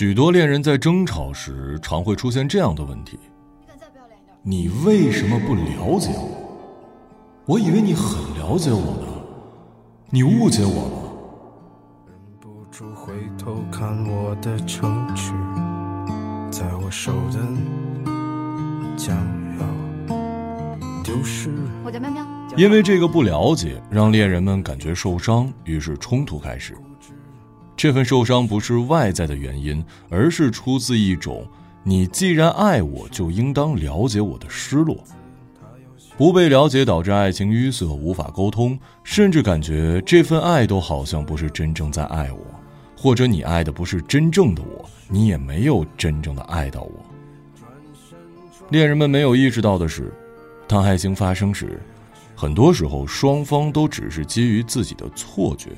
许多恋人在争吵时常会出现这样的问题：你为什么不了解我？我以为你很了解我呢，你误解我了。忍不住回头看我的城池，在我手的将要丢失。我叫喵喵。因为这个不了解，让恋人们感觉受伤，于是冲突开始。这份受伤不是外在的原因，而是出自一种“你既然爱我，就应当了解我”的失落。不被了解导致爱情淤塞，无法沟通，甚至感觉这份爱都好像不是真正在爱我，或者你爱的不是真正的我，你也没有真正的爱到我。恋人们没有意识到的是，当爱情发生时，很多时候双方都只是基于自己的错觉。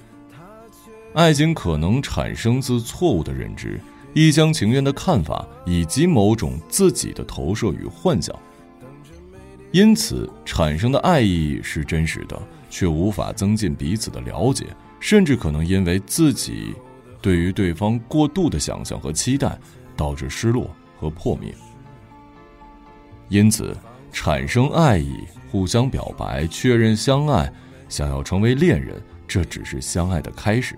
爱情可能产生自错误的认知、一厢情愿的看法以及某种自己的投射与幻想，因此产生的爱意是真实的，却无法增进彼此的了解，甚至可能因为自己对于对方过度的想象和期待，导致失落和破灭。因此，产生爱意、互相表白、确认相爱、想要成为恋人，这只是相爱的开始。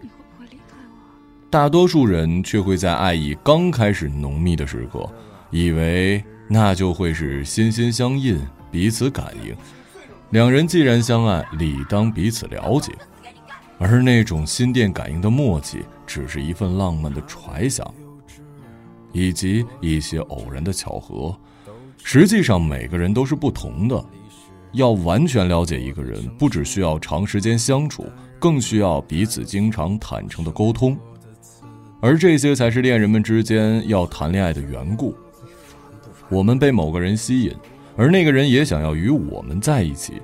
大多数人却会在爱意刚开始浓密的时刻，以为那就会是心心相印、彼此感应。两人既然相爱，理当彼此了解。而那种心电感应的默契，只是一份浪漫的揣想，以及一些偶然的巧合。实际上，每个人都是不同的。要完全了解一个人，不只需要长时间相处，更需要彼此经常坦诚的沟通。而这些才是恋人们之间要谈恋爱的缘故。我们被某个人吸引，而那个人也想要与我们在一起，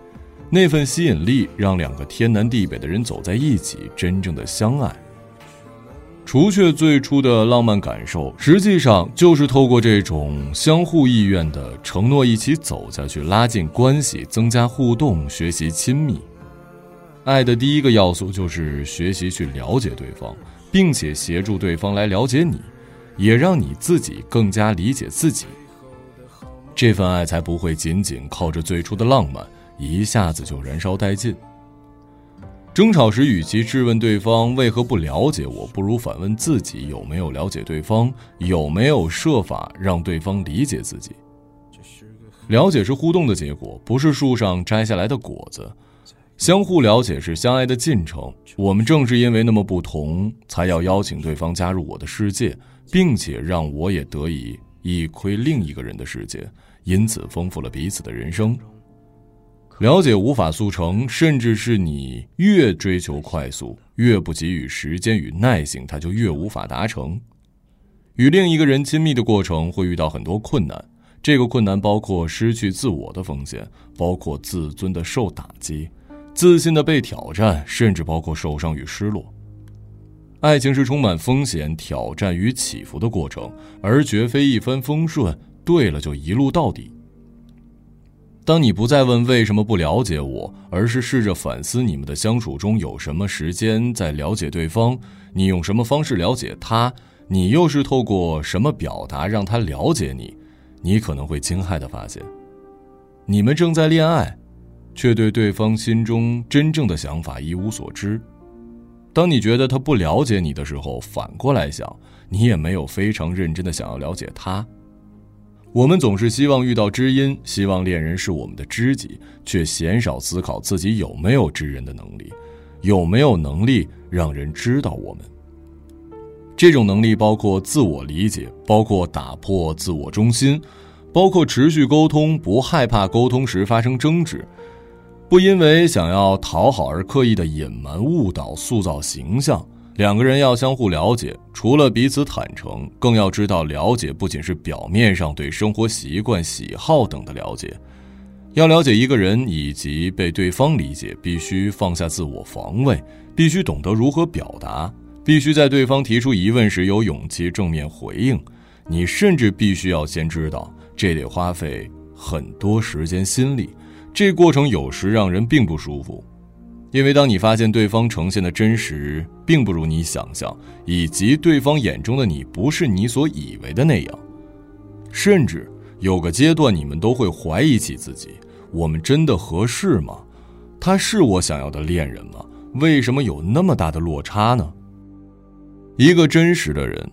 那份吸引力让两个天南地北的人走在一起，真正的相爱。除却最初的浪漫感受，实际上就是透过这种相互意愿的承诺，一起走下去，拉近关系，增加互动，学习亲密。爱的第一个要素就是学习去了解对方。并且协助对方来了解你，也让你自己更加理解自己。这份爱才不会仅仅靠着最初的浪漫一下子就燃烧殆尽。争吵时，与其质问对方为何不了解我，不如反问自己有没有了解对方，有没有设法让对方理解自己。了解是互动的结果，不是树上摘下来的果子。相互了解是相爱的进程。我们正是因为那么不同，才要邀请对方加入我的世界，并且让我也得以一窥另一个人的世界，因此丰富了彼此的人生。了解无法速成，甚至是你越追求快速，越不给予时间与耐性，它就越无法达成。与另一个人亲密的过程会遇到很多困难，这个困难包括失去自我的风险，包括自尊的受打击。自信的被挑战，甚至包括受伤与失落。爱情是充满风险、挑战与起伏的过程，而绝非一帆风顺，对了就一路到底。当你不再问为什么不了解我，而是试着反思你们的相处中有什么时间在了解对方，你用什么方式了解他，你又是透过什么表达让他了解你，你可能会惊骇的发现，你们正在恋爱。却对对方心中真正的想法一无所知。当你觉得他不了解你的时候，反过来想，你也没有非常认真的想要了解他。我们总是希望遇到知音，希望恋人是我们的知己，却鲜少思考自己有没有知人的能力，有没有能力让人知道我们。这种能力包括自我理解，包括打破自我中心，包括持续沟通，不害怕沟通时发生争执。不因为想要讨好而刻意的隐瞒、误导、塑造形象。两个人要相互了解，除了彼此坦诚，更要知道了解不仅是表面上对生活习惯、喜好等的了解。要了解一个人以及被对方理解，必须放下自我防卫，必须懂得如何表达，必须在对方提出疑问时有勇气正面回应。你甚至必须要先知道，这得花费很多时间、心力。这过程有时让人并不舒服，因为当你发现对方呈现的真实并不如你想象，以及对方眼中的你不是你所以为的那样，甚至有个阶段你们都会怀疑起自己：我们真的合适吗？他是我想要的恋人吗？为什么有那么大的落差呢？一个真实的人，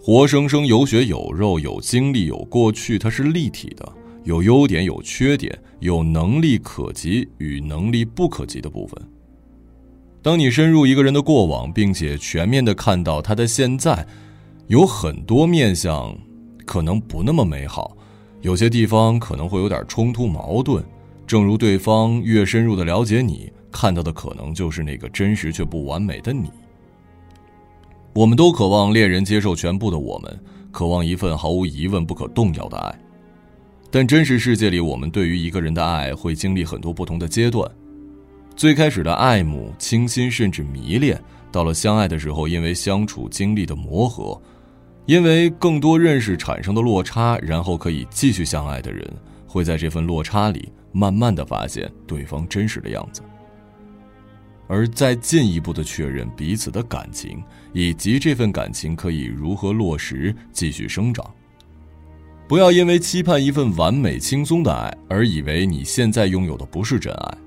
活生生有血有肉、有经历、有过去，他是立体的，有优点有缺点，有能力可及与能力不可及的部分。当你深入一个人的过往，并且全面的看到他的现在，有很多面相可能不那么美好，有些地方可能会有点冲突矛盾。正如对方越深入的了解你，看到的可能就是那个真实却不完美的你。我们都渴望恋人接受全部的我们，渴望一份毫无疑问不可动摇的爱。但真实世界里，我们对于一个人的爱会经历很多不同的阶段。最开始的爱慕、倾心，甚至迷恋，到了相爱的时候，因为相处经历的磨合，因为更多认识产生的落差，然后可以继续相爱的人，会在这份落差里，慢慢的发现对方真实的样子，而再进一步的确认彼此的感情，以及这份感情可以如何落实继续生长。不要因为期盼一份完美轻松的爱，而以为你现在拥有的不是真爱。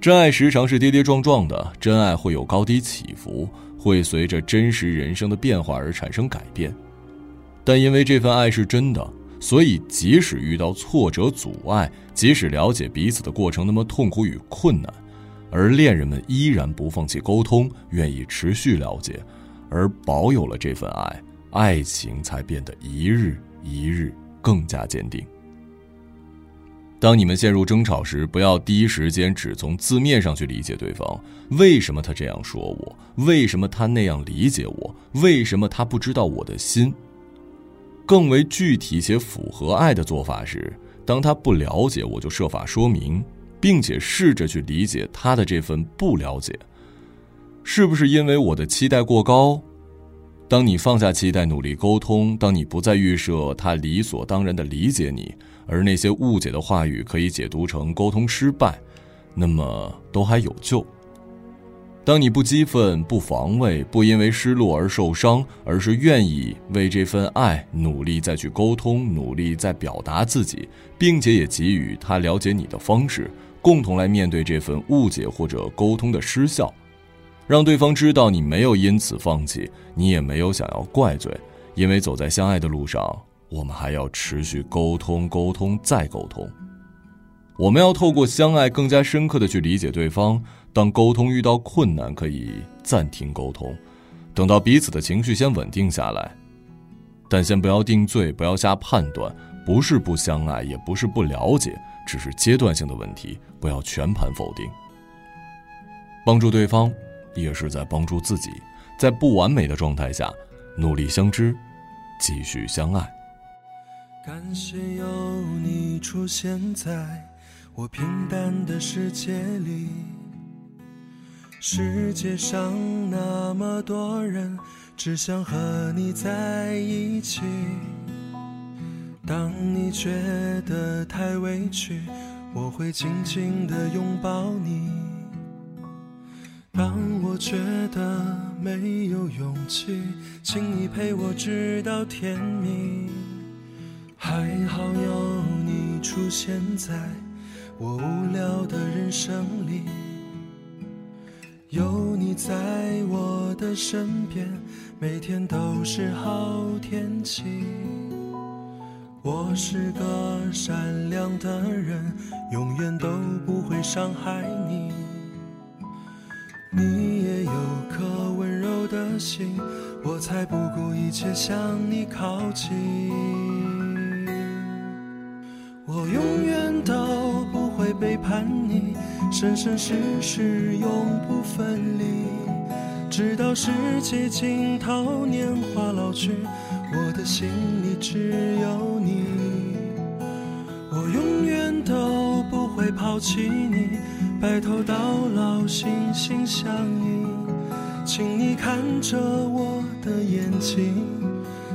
真爱时常是跌跌撞撞的，真爱会有高低起伏，会随着真实人生的变化而产生改变。但因为这份爱是真的，所以即使遇到挫折阻碍，即使了解彼此的过程那么痛苦与困难，而恋人们依然不放弃沟通，愿意持续了解，而保有了这份爱，爱情才变得一日一日更加坚定。当你们陷入争吵时，不要第一时间只从字面上去理解对方。为什么他这样说我？为什么他那样理解我？为什么他不知道我的心？更为具体且符合爱的做法是：当他不了解，我就设法说明，并且试着去理解他的这份不了解。是不是因为我的期待过高？当你放下期待，努力沟通；当你不再预设他理所当然的理解你。而那些误解的话语可以解读成沟通失败，那么都还有救。当你不激愤、不防卫、不因为失落而受伤，而是愿意为这份爱努力再去沟通，努力再表达自己，并且也给予他了解你的方式，共同来面对这份误解或者沟通的失效，让对方知道你没有因此放弃，你也没有想要怪罪，因为走在相爱的路上。我们还要持续沟通，沟通再沟通。我们要透过相爱，更加深刻的去理解对方。当沟通遇到困难，可以暂停沟通，等到彼此的情绪先稳定下来。但先不要定罪，不要下判断。不是不相爱，也不是不了解，只是阶段性的问题。不要全盘否定。帮助对方，也是在帮助自己。在不完美的状态下，努力相知，继续相爱。感谢有你出现在我平淡的世界里。世界上那么多人，只想和你在一起。当你觉得太委屈，我会紧紧地拥抱你。当觉得没有勇气，请你陪我直到天明。还好有你出现在我无聊的人生里，有你在我的身边，每天都是好天气。我是个善良的人，永远都不会伤害你。你也有颗温柔的心，我才不顾一切向你靠近。我永远都不会背叛你，生生世世永不分离，直到世界尽头，年华老去，我的心里只有你。我永远都不会抛弃你，白头到老，心心相印。请你看着我的眼睛，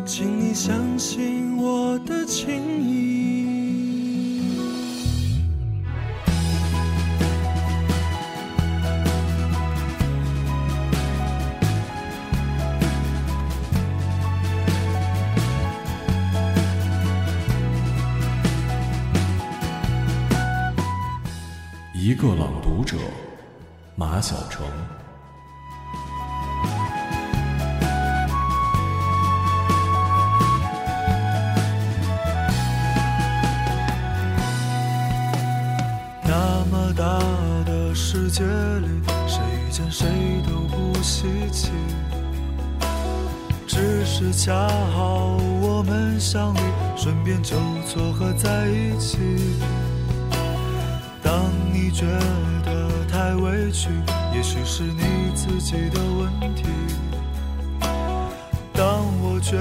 请你相信我的情意。一个朗读者，马晓成。那么大的世界里，谁遇见谁都不稀奇。只是恰好我们相遇，顺便就撮合在一起。觉得太委屈，也许是你自己的问题。当我觉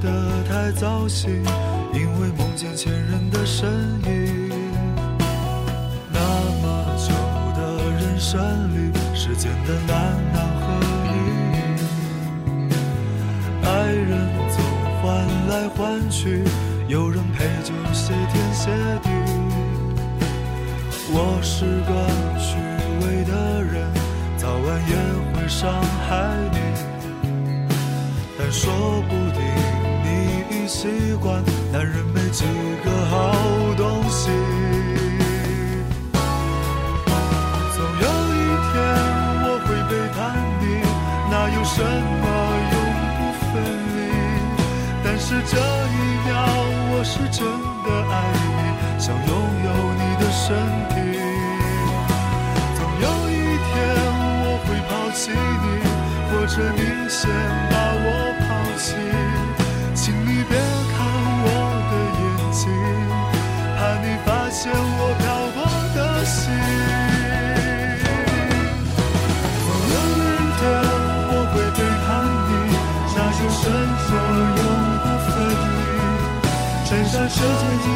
得太糟心，因为梦见前任的身影。那么久的人生里，时间的难难和易。爱人总换来换去，有人陪就谢天谢地。我是个虚伪的人，早晚也会伤害你。但说不定你已习惯，男人没几个好东西。总有一天我会背叛你，哪有什么永不分离？但是这一秒，我是真的爱你，想拥身体。总有一天我会抛弃你，或者你先把我抛弃。请你别看我的眼睛，怕你发现我漂泊的心。总有一天我会背叛你，那就什么永不分离。穿上世界尽